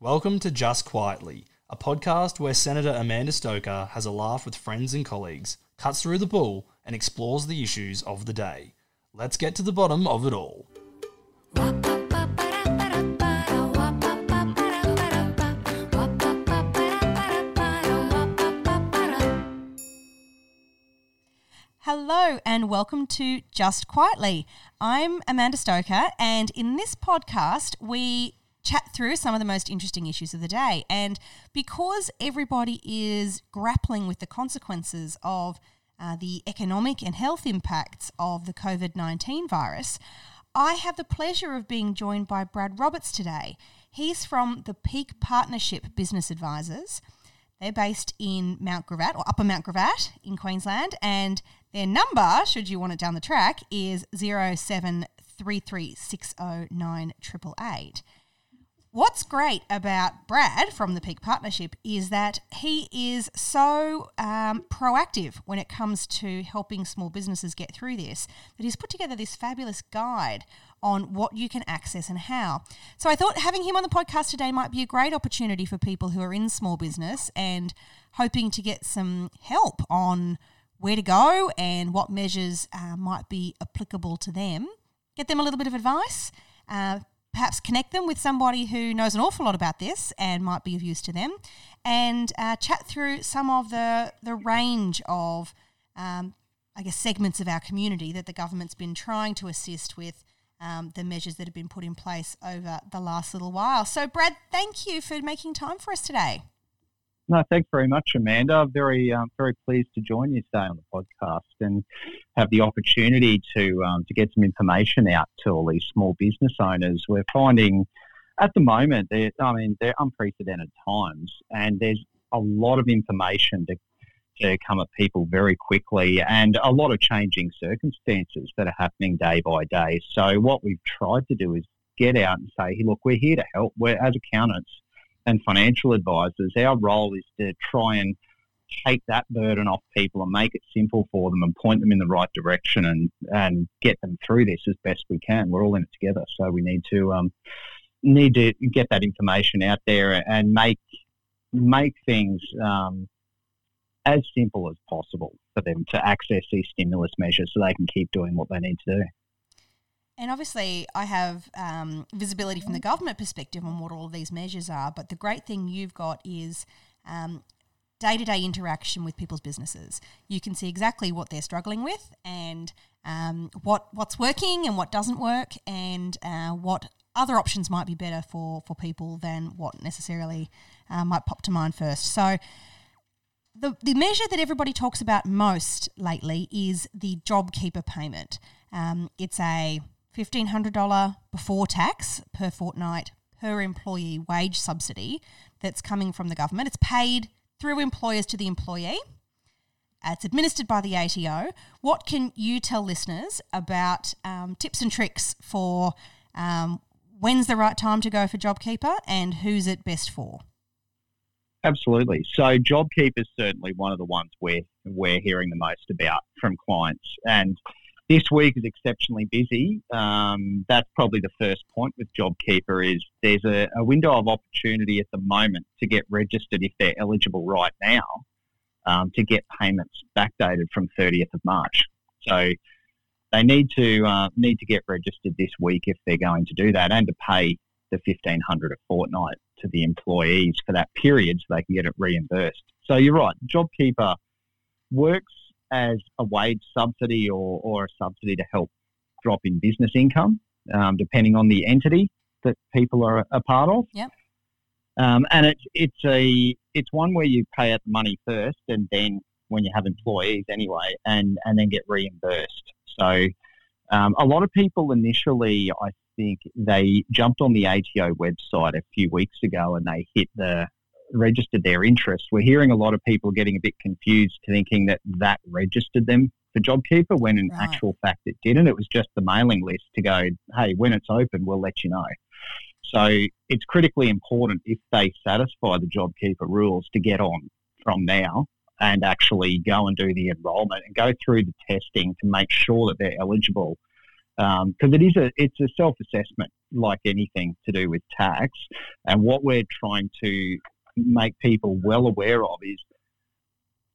Welcome to Just Quietly, a podcast where Senator Amanda Stoker has a laugh with friends and colleagues, cuts through the bull, and explores the issues of the day. Let's get to the bottom of it all. Hello and welcome to Just Quietly. I'm Amanda Stoker, and in this podcast, we chat through some of the most interesting issues of the day. And because everybody is grappling with the consequences of uh, the economic and health impacts of the COVID 19 virus, I have the pleasure of being joined by Brad Roberts today. He's from the Peak Partnership Business Advisors. They're based in Mount Gravatt or Upper Mount Gravatt in Queensland, and their number, should you want it down the track, is 0733609888. What's great about Brad from the Peak Partnership is that he is so um, proactive when it comes to helping small businesses get through this that he's put together this fabulous guide on what you can access and how. So I thought having him on the podcast today might be a great opportunity for people who are in small business and hoping to get some help on where to go and what measures uh, might be applicable to them. Get them a little bit of advice. Uh, perhaps connect them with somebody who knows an awful lot about this and might be of use to them, and uh, chat through some of the the range of, um, I guess, segments of our community that the government's been trying to assist with. Um, the measures that have been put in place over the last little while. So, Brad, thank you for making time for us today. No, thanks very much, Amanda. Very, um, very pleased to join you today on the podcast and have the opportunity to um, to get some information out to all these small business owners. We're finding at the moment, I mean, they're unprecedented times, and there's a lot of information to to come at people very quickly, and a lot of changing circumstances that are happening day by day. So, what we've tried to do is get out and say, hey, look, we're here to help. We're as accountants and financial advisors, our role is to try and take that burden off people and make it simple for them and point them in the right direction and, and get them through this as best we can. We're all in it together, so we need to um, need to get that information out there and make make things um, as simple as possible for them to access these stimulus measures so they can keep doing what they need to do. And obviously, I have um, visibility from the government perspective on what all of these measures are. But the great thing you've got is day to day interaction with people's businesses. You can see exactly what they're struggling with and um, what what's working and what doesn't work, and uh, what other options might be better for for people than what necessarily uh, might pop to mind first. So. The, the measure that everybody talks about most lately is the JobKeeper payment. Um, it's a $1,500 before tax per fortnight per employee wage subsidy that's coming from the government. It's paid through employers to the employee. It's administered by the ATO. What can you tell listeners about um, tips and tricks for um, when's the right time to go for JobKeeper and who's it best for? Absolutely. So JobKeeper is certainly one of the ones we're, we're hearing the most about from clients. And this week is exceptionally busy. Um, that's probably the first point with JobKeeper is there's a, a, window of opportunity at the moment to get registered if they're eligible right now um, to get payments backdated from 30th of March. So they need to uh, need to get registered this week if they're going to do that, and to pay the 1500 a fortnight to the employees for that period so they can get it reimbursed. So you're right, JobKeeper works as a wage subsidy or, or a subsidy to help drop in business income, um, depending on the entity that people are a part of. Yep. Um, and it's it's a it's one where you pay out the money first, and then when you have employees anyway, and and then get reimbursed. So um, a lot of people initially, I think, they jumped on the ATO website a few weeks ago, and they hit the registered their interest. We're hearing a lot of people getting a bit confused, thinking that that registered them for JobKeeper when in right. actual fact it didn't. It was just the mailing list to go, hey, when it's open, we'll let you know. So it's critically important if they satisfy the JobKeeper rules to get on from now and actually go and do the enrolment and go through the testing to make sure that they're eligible because um, it is a it's a self assessment like anything to do with tax, and what we're trying to make people well aware of is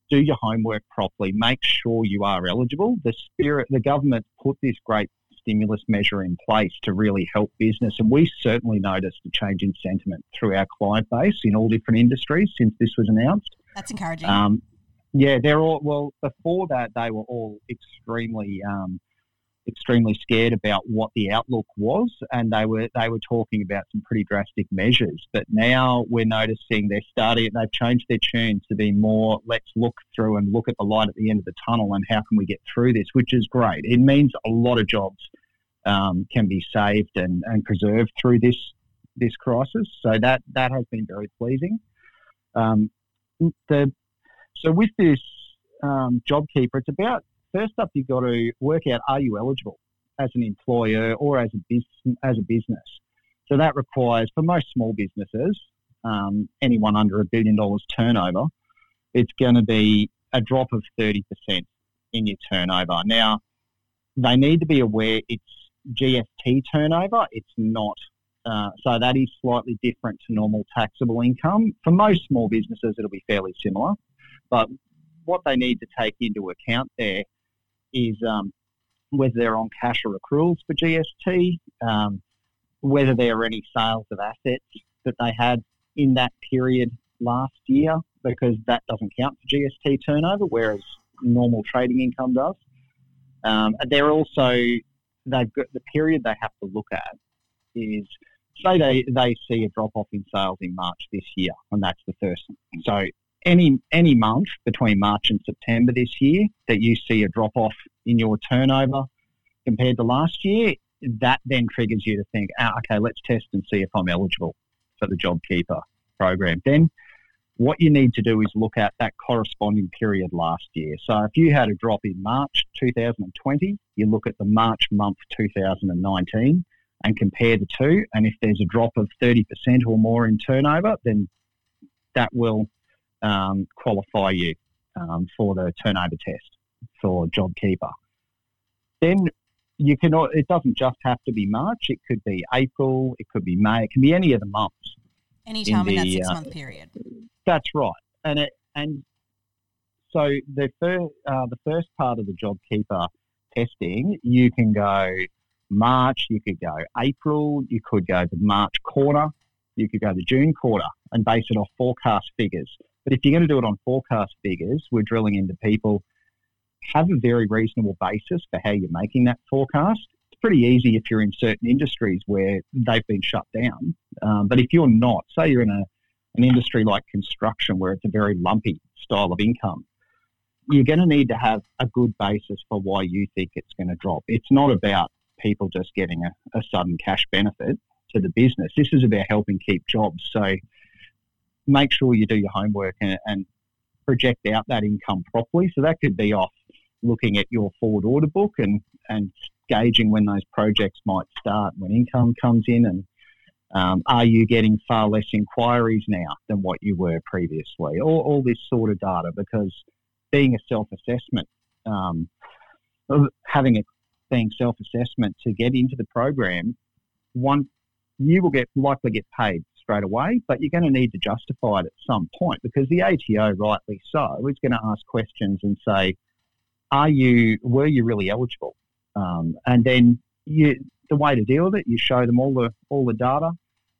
do your homework properly, make sure you are eligible. The spirit, the government put this great stimulus measure in place to really help business, and we certainly noticed a change in sentiment through our client base in all different industries since this was announced. That's encouraging. Um, yeah, they're all well. Before that, they were all extremely um, extremely scared about what the outlook was, and they were they were talking about some pretty drastic measures. But now we're noticing they're starting. They've changed their tune to be more. Let's look through and look at the light at the end of the tunnel, and how can we get through this? Which is great. It means a lot of jobs um, can be saved and, and preserved through this this crisis. So that that has been very pleasing. Um, the so with this um, JobKeeper, it's about first up, you've got to work out are you eligible as an employer or as a business, as a business. So that requires, for most small businesses, um, anyone under a billion dollars turnover, it's going to be a drop of 30% in your turnover. Now, they need to be aware it's GST turnover, it's not. Uh, so that is slightly different to normal taxable income. For most small businesses, it'll be fairly similar. But what they need to take into account there is um, whether they're on cash or accruals for GST, um, whether there are any sales of assets that they had in that period last year, because that doesn't count for GST turnover, whereas normal trading income does. Um, they're also they've got the period they have to look at is say they, they see a drop off in sales in March this year, and that's the first. So any any month between March and September this year that you see a drop off in your turnover compared to last year, that then triggers you to think, ah, okay, let's test and see if I'm eligible for the JobKeeper program. Then what you need to do is look at that corresponding period last year. So if you had a drop in March 2020, you look at the March month 2019 and compare the two. And if there's a drop of 30% or more in turnover, then that will um, qualify you um, for the turnover test for JobKeeper. Then you can. It doesn't just have to be March. It could be April. It could be May. It can be any of the months. Any time in, in that six month uh, period. That's right, and it, and so the first uh, the first part of the JobKeeper testing, you can go March, you could go April, you could go the March quarter, you could go the June quarter, and base it off forecast figures. But if you're going to do it on forecast figures, we're drilling into people, have a very reasonable basis for how you're making that forecast. It's pretty easy if you're in certain industries where they've been shut down. Um, but if you're not, say you're in a, an industry like construction where it's a very lumpy style of income, you're going to need to have a good basis for why you think it's going to drop. It's not about people just getting a, a sudden cash benefit to the business. This is about helping keep jobs. So make sure you do your homework and, and project out that income properly. So that could be off looking at your forward order book and, and gauging when those projects might start, when income comes in, and um, are you getting far less inquiries now than what you were previously? All, all this sort of data, because being a self assessment, um, having it being self assessment to get into the program, one you will get likely get paid straight away, but you're going to need to justify it at some point because the ATO, rightly so, is going to ask questions and say, "Are you were you really eligible?" Um, and then you, the way to deal with it, you show them all the all the data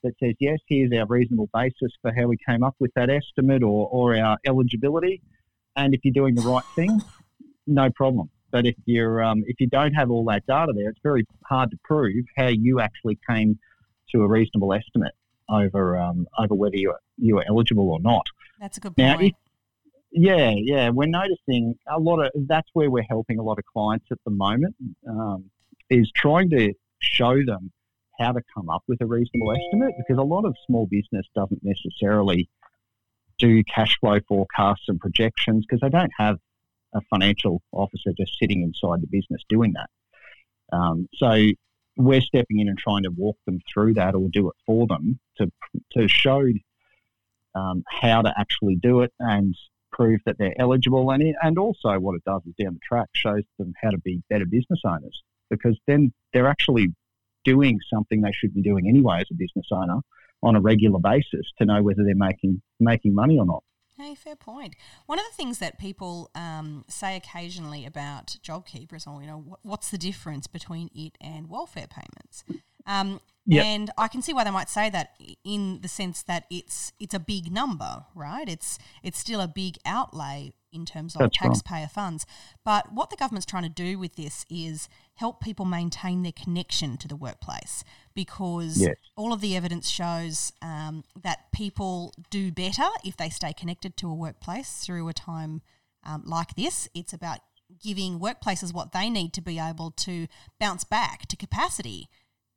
that says, "Yes, here's our reasonable basis for how we came up with that estimate or, or our eligibility." And if you're doing the right thing, no problem. But if you're um, if you don't have all that data there, it's very hard to prove how you actually came to a reasonable estimate over um, over whether you are, you are eligible or not. That's a good point. Now, if, yeah, yeah, we're noticing a lot of that's where we're helping a lot of clients at the moment um, is trying to show them how to come up with a reasonable estimate because a lot of small business doesn't necessarily do cash flow forecasts and projections because they don't have a financial officer just sitting inside the business doing that. Um, so we're stepping in and trying to walk them through that or do it for them to to show um, how to actually do it and prove that they're eligible and and also what it does is down the track shows them how to be better business owners because then they're actually doing something they should be doing anyway as a business owner on a regular basis to know whether they're making making money or not. Hey, fair point. One of the things that people um, say occasionally about JobKeeper is, oh, you know, what's the difference between it and welfare payments? Um, yep. And I can see why they might say that in the sense that it's it's a big number, right? It's it's still a big outlay in terms of That's taxpayer right. funds. But what the government's trying to do with this is help people maintain their connection to the workplace because yes. all of the evidence shows um, that people do better if they stay connected to a workplace through a time um, like this. It's about giving workplaces what they need to be able to bounce back to capacity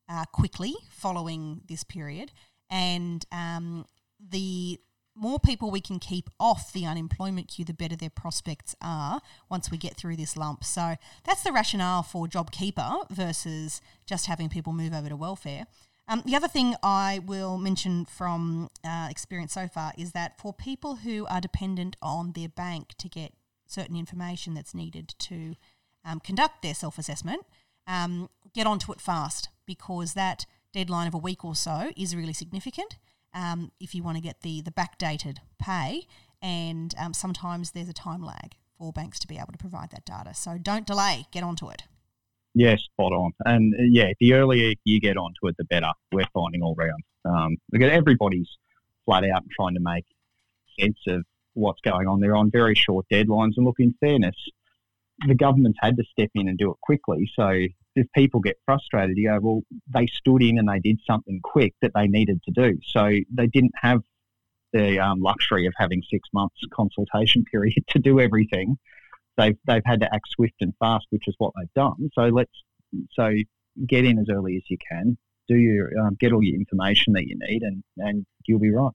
uh, quickly following this period. And um, the more people we can keep off the unemployment queue, the better their prospects are once we get through this lump. So that's the rationale for JobKeeper versus just having people move over to welfare. Um, the other thing I will mention from uh, experience so far is that for people who are dependent on their bank to get certain information that's needed to um, conduct their self assessment, um, get onto it fast because that deadline of a week or so is really significant um, if you want to get the, the backdated pay. And um, sometimes there's a time lag for banks to be able to provide that data. So don't delay, get onto it. Yeah, spot on. And uh, yeah, the earlier you get onto it, the better we're finding all round. Um, because everybody's flat out trying to make sense of what's going on. They're on very short deadlines. And look, in fairness, the government's had to step in and do it quickly. So if people get frustrated, you go, well, they stood in and they did something quick that they needed to do. So they didn't have the um, luxury of having six months consultation period to do everything. They've, they've had to act swift and fast, which is what they've done. So let's so get in as early as you can, do your um, get all your information that you need, and and you'll be right.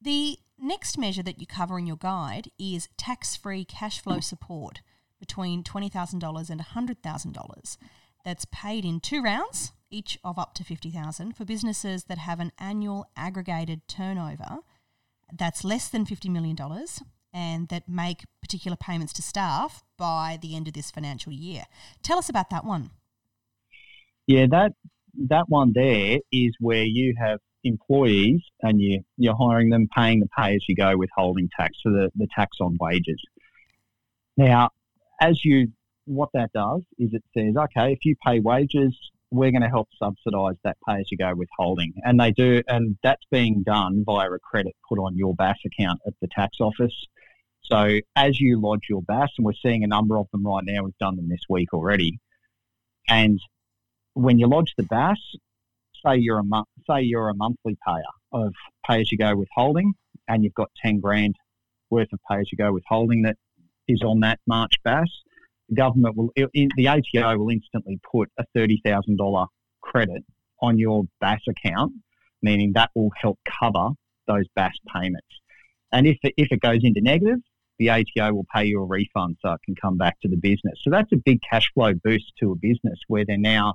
The next measure that you cover in your guide is tax-free cash flow support between $20,000 and $100,000 that's paid in two rounds, each of up to 50,000 for businesses that have an annual aggregated turnover that's less than $50 million and that make particular payments to staff by the end of this financial year. Tell us about that one. Yeah, that that one there is where you have employees and you you're hiring them, paying the pay as you go withholding tax, so the, the tax on wages. Now, as you, what that does is it says, okay, if you pay wages, we're going to help subsidise that pay as you go withholding. And they do, and that's being done via a credit put on your BAS account at the tax office. So as you lodge your BAS, and we're seeing a number of them right now, we've done them this week already. And when you lodge the BAS, say you're a say you're a monthly payer of pay as you go withholding, and you've got ten grand worth of pay as you go withholding that is on that March BAS, the government will, the ATO will instantly put a $30,000 credit on your BAS account, meaning that will help cover those BAS payments. And if it, if it goes into negative, the ATO will pay you a refund so it can come back to the business. So that's a big cash flow boost to a business where they're now,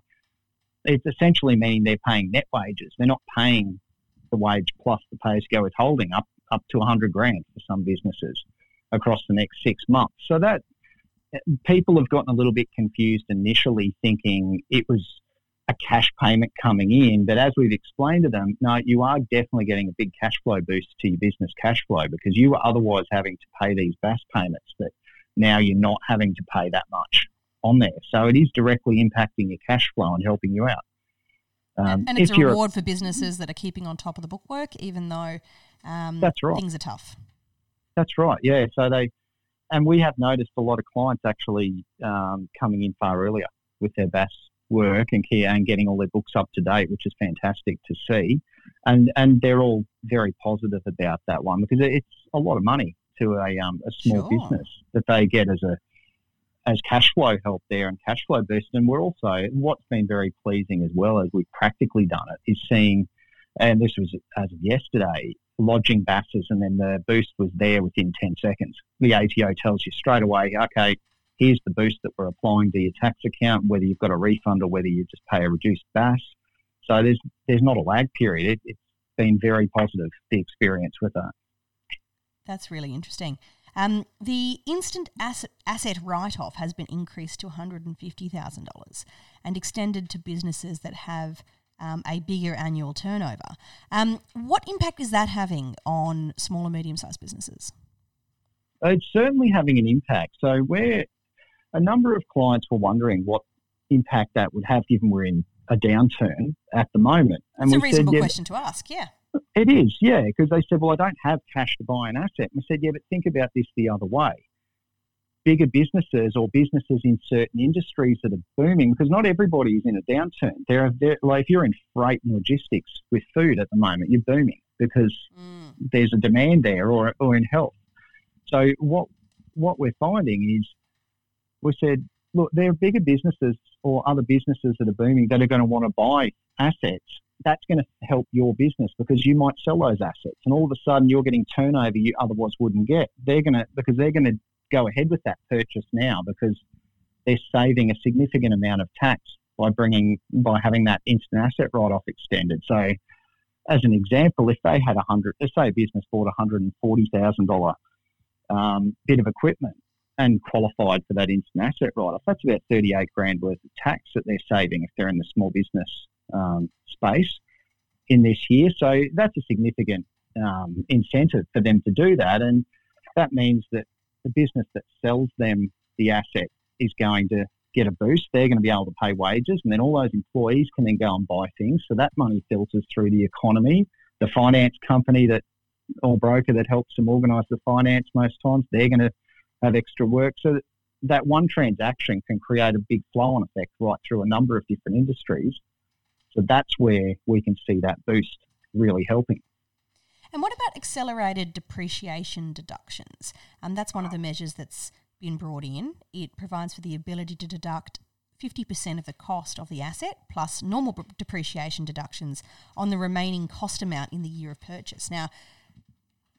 it's essentially meaning they're paying net wages. They're not paying the wage plus the pay as go withholding up, up to 100 grand for some businesses across the next six months. So that people have gotten a little bit confused initially, thinking it was a cash payment coming in. But as we've explained to them, no, you are definitely getting a big cash flow boost to your business cash flow because you were otherwise having to pay these BAS payments that now you're not having to pay that much on there. So it is directly impacting your cash flow and helping you out. Um, and it's a reward for businesses that are keeping on top of the bookwork, even though um, that's right. things are tough. That's right. Yeah. So they, and we have noticed a lot of clients actually um, coming in far earlier with their BAS work and and getting all their books up to date, which is fantastic to see. And and they're all very positive about that one because it's a lot of money to a um, a small sure. business that they get as a as cash flow help there and cash flow boost. And we're also what's been very pleasing as well as we've practically done it is seeing, and this was as of yesterday, lodging BASs and then the boost was there within 10 seconds. The ATO tells you straight away, okay, here's the boost that we're applying to your tax account, whether you've got a refund or whether you just pay a reduced BAS. So there's there's not a lag period. It, it's been very positive the experience with that. That's really interesting. Um, the instant asset, asset write off has been increased to $150,000 and extended to businesses that have um, a bigger annual turnover. Um, what impact is that having on small and medium sized businesses? It's certainly having an impact. So, where a number of clients were wondering what impact that would have given we're in a downturn at the moment. And it's a reasonable said, yeah, question to ask, yeah. It is, yeah, because they said, well, I don't have cash to buy an asset. And we said, yeah, but think about this the other way. Bigger businesses or businesses in certain industries that are booming, because not everybody is in a downturn. There are, there, like if you're in freight and logistics with food at the moment, you're booming because mm. there's a demand there, or or in health. So what what we're finding is, we said, look, there are bigger businesses or other businesses that are booming that are going to want to buy assets that's going to help your business because you might sell those assets and all of a sudden you're getting turnover you otherwise wouldn't get. They're going to, because they're going to go ahead with that purchase now because they're saving a significant amount of tax by bringing, by having that instant asset write off extended. So, as an example, if they had a hundred, let's say a business bought a hundred and forty thousand dollar um, bit of equipment and qualified for that instant asset write off, that's about thirty eight grand worth of tax that they're saving if they're in the small business um, space in this year. So that's a significant um, incentive for them to do that. And that means that the business that sells them the asset is going to get a boost. They're going to be able to pay wages, and then all those employees can then go and buy things. So that money filters through the economy. The finance company that or broker that helps them organise the finance most times, they're going to have extra work. So that one transaction can create a big flow-on effect right through a number of different industries. So that's where we can see that boost really helping. And what about accelerated depreciation deductions? And um, that's one of the measures that's been brought in. It provides for the ability to deduct 50% of the cost of the asset plus normal depreciation deductions on the remaining cost amount in the year of purchase. Now,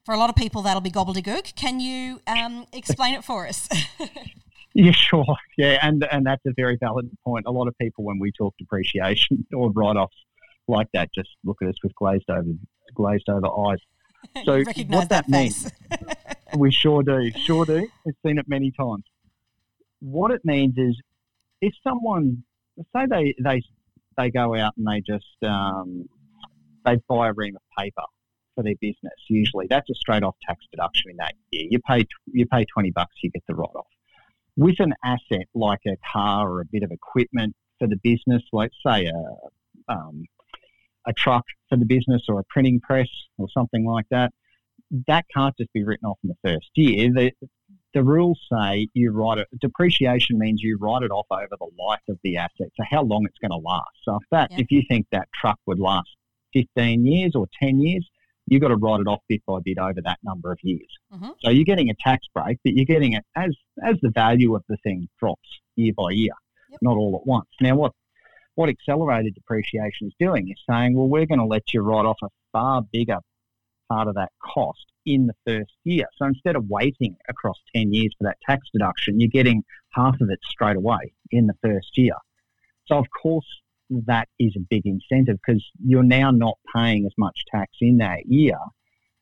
for a lot of people, that'll be gobbledygook. Can you um, explain it for us? Yeah, sure. Yeah, and and that's a very valid point. A lot of people, when we talk depreciation or write-offs like that, just look at us with glazed over glazed over eyes. So what that, that means, we sure do, sure do. We've seen it many times. What it means is, if someone, say they they they go out and they just um, they buy a ream of paper for their business. Usually, that's a straight off tax deduction in that year. You pay you pay twenty bucks, you get the write off with an asset like a car or a bit of equipment for the business, like say a, um, a truck for the business or a printing press or something like that, that can't just be written off in the first year. The, the rules say you write it, depreciation means you write it off over the life of the asset, so how long it's going to last. So if that, yeah. if you think that truck would last 15 years or 10 years, you've got to write it off bit by bit over that number of years. Mm-hmm. So you're getting a tax break, but you're getting it as as the value of the thing drops year by year, yep. not all at once. Now, what what accelerated depreciation is doing is saying, well, we're going to let you write off a far bigger part of that cost in the first year. So instead of waiting across 10 years for that tax deduction, you're getting half of it straight away in the first year. So, of course, that is a big incentive because you're now not paying as much tax in that year.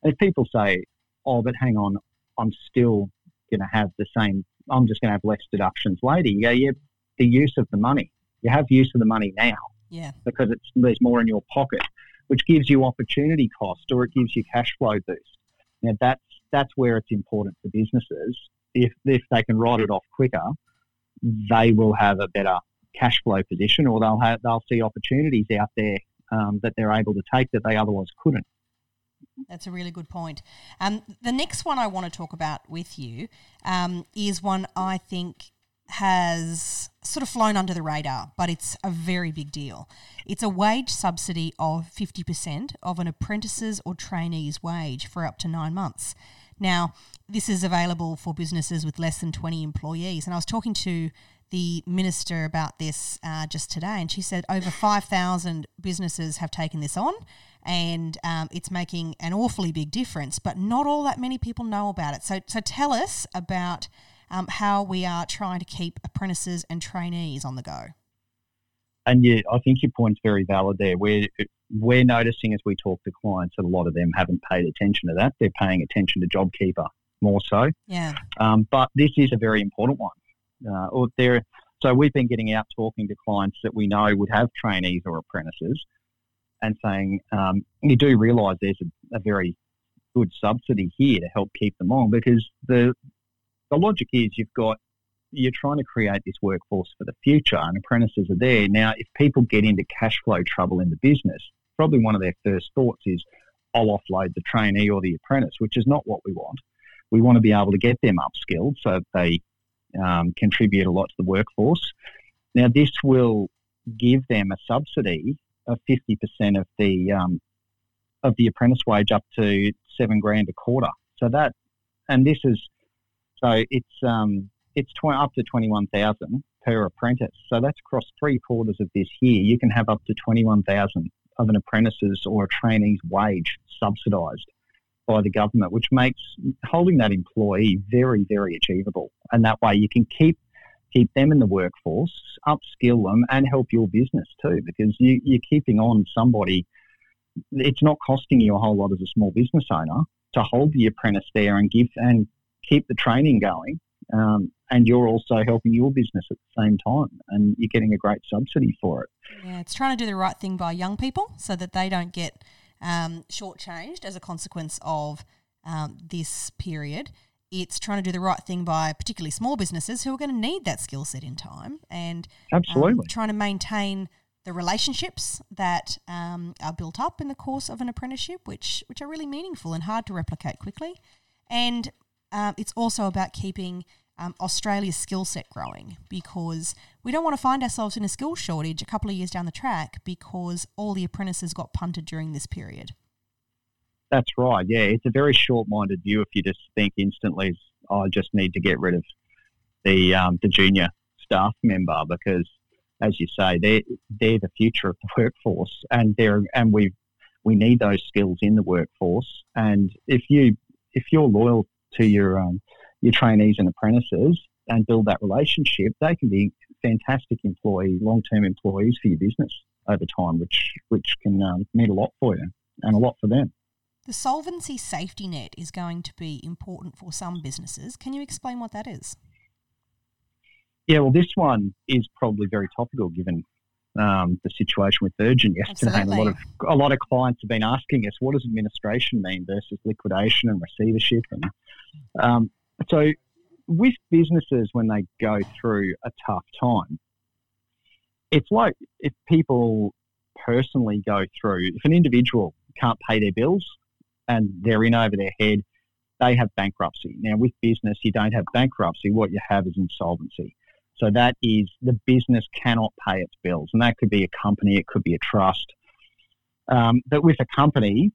If people say, oh, but hang on, I'm still going to have the same, I'm just going to have less deductions later. You go, yeah, the use of the money. You have use of the money now. Yeah. Because it's there's more in your pocket, which gives you opportunity cost or it gives you cash flow boost. Now that's that's where it's important for businesses. If if they can write it off quicker, they will have a better cash flow position, or they'll have, they'll see opportunities out there um, that they're able to take that they otherwise couldn't. That's a really good point. Um, the next one I want to talk about with you um, is one I think has sort of flown under the radar, but it's a very big deal. It's a wage subsidy of 50% of an apprentice's or trainee's wage for up to nine months. Now, this is available for businesses with less than 20 employees. And I was talking to the minister about this uh, just today, and she said over 5,000 businesses have taken this on, and um, it's making an awfully big difference, but not all that many people know about it. So, so tell us about um, how we are trying to keep apprentices and trainees on the go. And yeah, I think your point's very valid there. We're, we're noticing as we talk to clients that a lot of them haven't paid attention to that. They're paying attention to JobKeeper more so. Yeah. Um, but this is a very important one. Uh, or there, so we've been getting out talking to clients that we know would have trainees or apprentices, and saying um, you do realise there's a, a, very good subsidy here to help keep them on because the the logic is you've got you're trying to create this workforce for the future, and apprentices are there now. If people get into cash flow trouble in the business, probably one of their first thoughts is, "I'll offload the trainee or the apprentice," which is not what we want. We want to be able to get them upskilled so that they um, contribute a lot to the workforce. Now, this will give them a subsidy of 50% of the um, of the apprentice wage up to seven grand a quarter. So that, and this is, so it's um, it's tw- up to 21,000 per apprentice. So that's across three quarters of this year. You can have up to 21,000 of an apprentice's or a trainee's wage subsidised by the government, which makes holding that employee very, very achievable. And that way you can keep keep them in the workforce, upskill them, and help your business too, because you, you're keeping on somebody. It's not costing you a whole lot as a small business owner to hold the apprentice there and give and keep the training going. Um, and you're also helping your business at the same time, and you're getting a great subsidy for it. Yeah, it's trying to do the right thing by young people so that they don't get um, shortchanged as a consequence of um, this period. It's trying to do the right thing by particularly small businesses who are going to need that skill set in time and um, absolutely trying to maintain the relationships that um, are built up in the course of an apprenticeship, which which are really meaningful and hard to replicate quickly. And um, it's also about keeping um, Australia's skill set growing because we don't want to find ourselves in a skill shortage a couple of years down the track because all the apprentices got punted during this period. That's right. Yeah, it's a very short-minded view if you just think instantly, oh, I just need to get rid of the um, the junior staff member because, as you say, they're they're the future of the workforce, and they're and we we need those skills in the workforce. And if you if you're loyal to your um, your trainees and apprentices and build that relationship, they can be fantastic employee, long-term employees for your business over time, which which can um, mean a lot for you and a lot for them. The solvency safety net is going to be important for some businesses. Can you explain what that is? Yeah, well, this one is probably very topical given um, the situation with Virgin yesterday. And a lot of a lot of clients have been asking us, what does administration mean versus liquidation and receivership? And um, so, with businesses when they go through a tough time, it's like if people personally go through, if an individual can't pay their bills and they're in over their head, they have bankruptcy. Now, with business, you don't have bankruptcy. What you have is insolvency. So that is the business cannot pay its bills, and that could be a company, it could be a trust. Um, but with a company,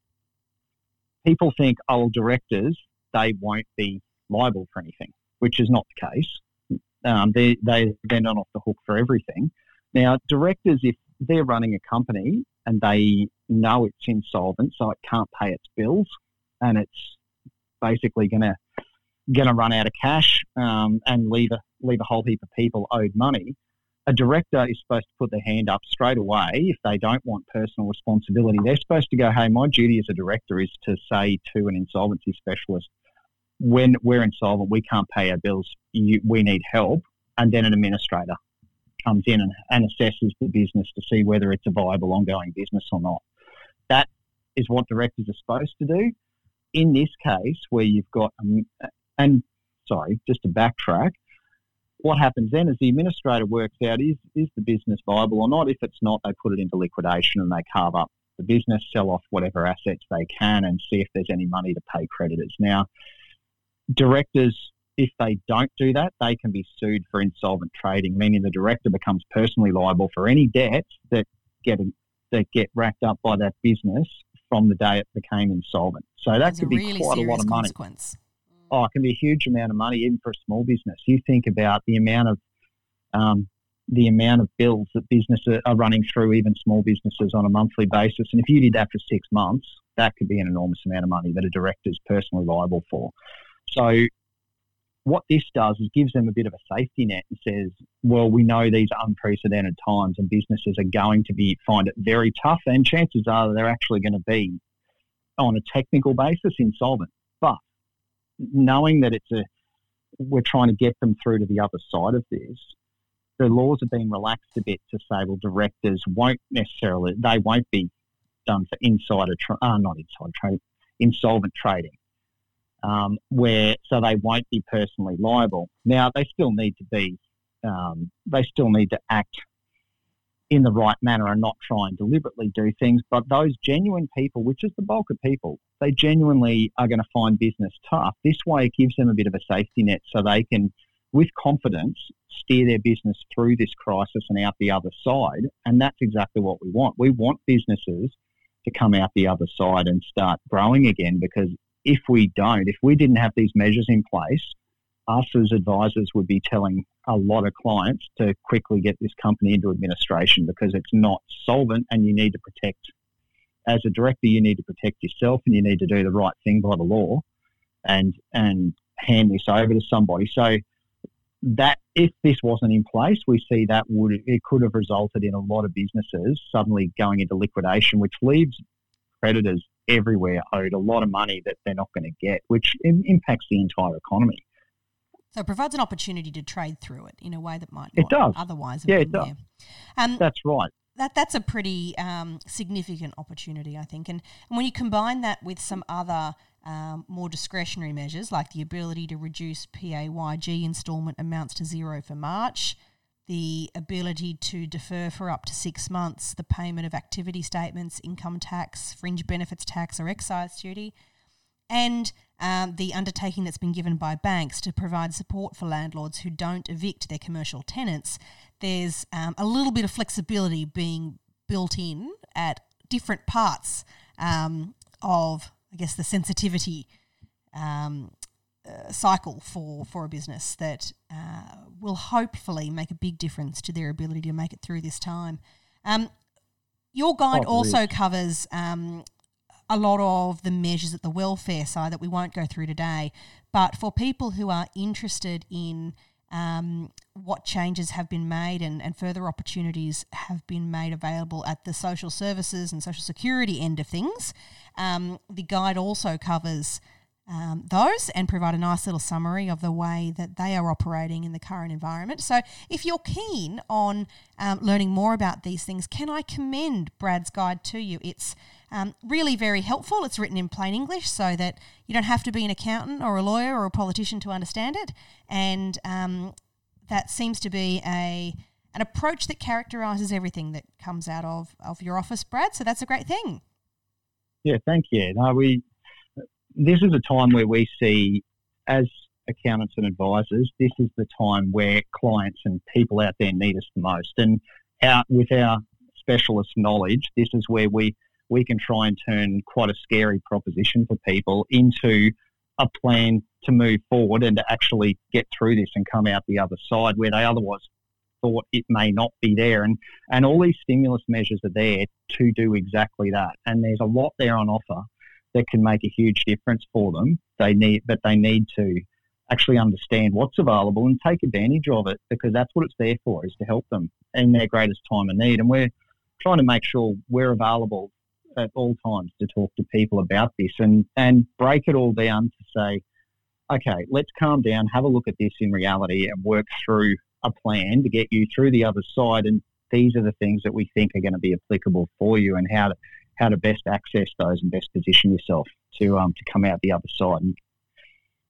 people think, oh, directors, they won't be liable for anything, which is not the case. Um, they, they, they're not off the hook for everything. Now, directors, if they're running a company and they know it's insolvent, so it can't pay its bills, and it's basically going to going to run out of cash um, and leave a leave a whole heap of people owed money. A director is supposed to put their hand up straight away if they don't want personal responsibility. They're supposed to go, "Hey, my duty as a director is to say to an insolvency specialist, when we're insolvent, we can't pay our bills, you, we need help. And then an administrator comes in and, and assesses the business to see whether it's a viable ongoing business or not. That is what directors are supposed to do. In this case, where you've got, um, and sorry, just to backtrack, what happens then is the administrator works out is, is the business viable or not. If it's not, they put it into liquidation and they carve up the business, sell off whatever assets they can, and see if there's any money to pay creditors. Now, directors, if they don't do that, they can be sued for insolvent trading, meaning the director becomes personally liable for any debts that get that get racked up by that business from the day it became insolvent. So that That's could be really quite a lot of money. Oh, it can be a huge amount of money even for a small business. You think about the amount of um, the amount of bills that businesses are running through, even small businesses, on a monthly basis. And if you did that for six months, that could be an enormous amount of money that a director is personally liable for. So what this does is gives them a bit of a safety net and says, well, we know these are unprecedented times and businesses are going to be find it very tough and chances are they're actually going to be on a technical basis insolvent. Knowing that it's a we're trying to get them through to the other side of this. The laws have been relaxed a bit to say, well, directors won't necessarily they won't be done for insider, tra- uh, not insider trading, insolvent trading, um, where so they won't be personally liable. Now they still need to be, um, they still need to act in the right manner and not try and deliberately do things. But those genuine people, which is the bulk of people, they genuinely are going to find business tough. This way, it gives them a bit of a safety net so they can, with confidence, steer their business through this crisis and out the other side. And that's exactly what we want. We want businesses to come out the other side and start growing again because if we don't, if we didn't have these measures in place, us as advisors would be telling a lot of clients to quickly get this company into administration because it's not solvent and you need to protect, as a director, you need to protect yourself and you need to do the right thing by the law and, and hand this over to somebody. So that if this wasn't in place, we see that would it could have resulted in a lot of businesses suddenly going into liquidation, which leaves creditors everywhere owed a lot of money that they're not going to get, which impacts the entire economy. So it provides an opportunity to trade through it in a way that might it does. otherwise yeah, it does. Um, that's right. That, that's a pretty um, significant opportunity, I think. And, and when you combine that with some other um, more discretionary measures, like the ability to reduce PAYG instalment amounts to zero for March, the ability to defer for up to six months the payment of activity statements, income tax, fringe benefits tax, or excise duty, and um, the undertaking that's been given by banks to provide support for landlords who don't evict their commercial tenants, there's um, a little bit of flexibility being built in at different parts um, of, I guess, the sensitivity um, uh, cycle for, for a business that uh, will hopefully make a big difference to their ability to make it through this time. Um, your guide oh, also covers um, a lot of the measures at the welfare side that we won't go through today. But for people who are interested in um, what changes have been made and, and further opportunities have been made available at the social services and social security end of things, um, the guide also covers um, those and provide a nice little summary of the way that they are operating in the current environment. So, if you're keen on um, learning more about these things, can I commend Brad's guide to you? It's um, really very helpful. It's written in plain English so that you don't have to be an accountant or a lawyer or a politician to understand it. And um, that seems to be a an approach that characterises everything that comes out of, of your office, Brad. So that's a great thing. Yeah, thank you. No, we this is a time where we see, as accountants and advisors, this is the time where clients and people out there need us the most. And out with our specialist knowledge, this is where we we can try and turn quite a scary proposition for people into a plan to move forward and to actually get through this and come out the other side where they otherwise thought it may not be there. And, and all these stimulus measures are there to do exactly that. And there's a lot there on offer that can make a huge difference for them. They need, but they need to actually understand what's available and take advantage of it because that's what it's there for, is to help them in their greatest time of need. And we're trying to make sure we're available at all times to talk to people about this and, and break it all down to say, okay, let's calm down, have a look at this in reality and work through a plan to get you through the other side. And these are the things that we think are going to be applicable for you and how to, how to best access those and best position yourself to, um, to come out the other side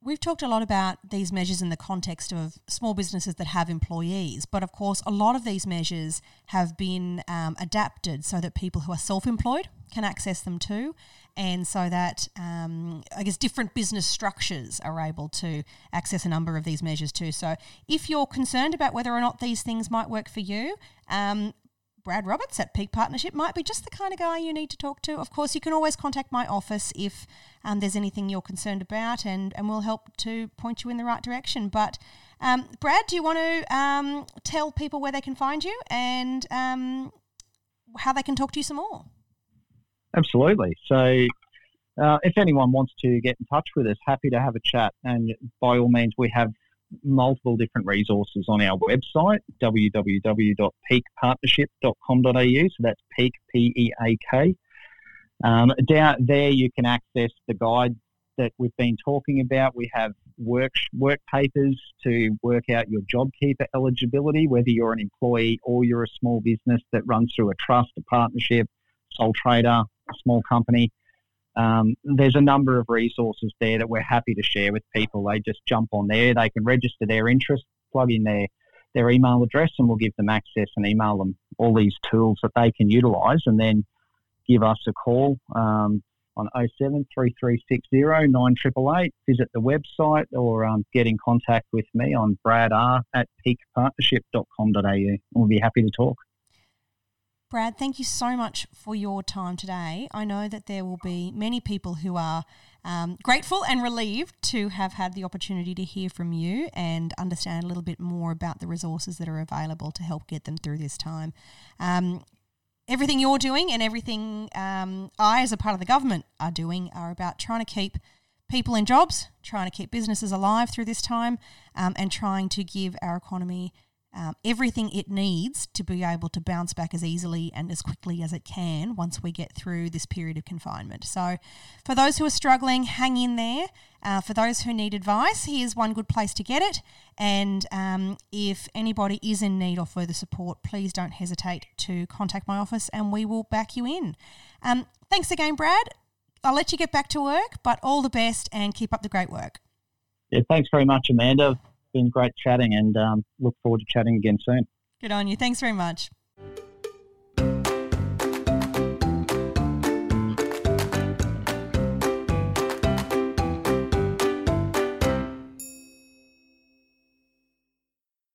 We've talked a lot about these measures in the context of small businesses that have employees, but of course, a lot of these measures have been um, adapted so that people who are self employed can access them too, and so that um, I guess different business structures are able to access a number of these measures too. So, if you're concerned about whether or not these things might work for you, um, Brad Roberts at Peak Partnership might be just the kind of guy you need to talk to. Of course, you can always contact my office if um, there's anything you're concerned about, and, and we'll help to point you in the right direction. But, um, Brad, do you want to um, tell people where they can find you and um, how they can talk to you some more? Absolutely. So, uh, if anyone wants to get in touch with us, happy to have a chat. And by all means, we have multiple different resources on our website, www.peakpartnership.com.au. So that's Peak, P E A K. Um, down there, you can access the guide that we've been talking about. We have work work papers to work out your JobKeeper eligibility, whether you're an employee or you're a small business that runs through a trust, a partnership, sole trader, a small company. Um, there's a number of resources there that we're happy to share with people. They just jump on there, they can register their interest, plug in their their email address, and we'll give them access and email them all these tools that they can utilise, and then give us a call um, on 07 Visit the website or um, get in contact with me on brad r at peakpartnership.com.au. And we'll be happy to talk. Brad, thank you so much for your time today. I know that there will be many people who are um, grateful and relieved to have had the opportunity to hear from you and understand a little bit more about the resources that are available to help get them through this time. Um, everything you're doing and everything um, I, as a part of the government, are doing are about trying to keep people in jobs, trying to keep businesses alive through this time, um, and trying to give our economy um, everything it needs to be able to bounce back as easily and as quickly as it can once we get through this period of confinement. So, for those who are struggling, hang in there. Uh, for those who need advice, here's one good place to get it. And um, if anybody is in need of further support, please don't hesitate to contact my office and we will back you in. Um, thanks again, Brad. I'll let you get back to work, but all the best and keep up the great work. Yeah, thanks very much, Amanda been great chatting and um, look forward to chatting again soon. Good on you. Thanks very much.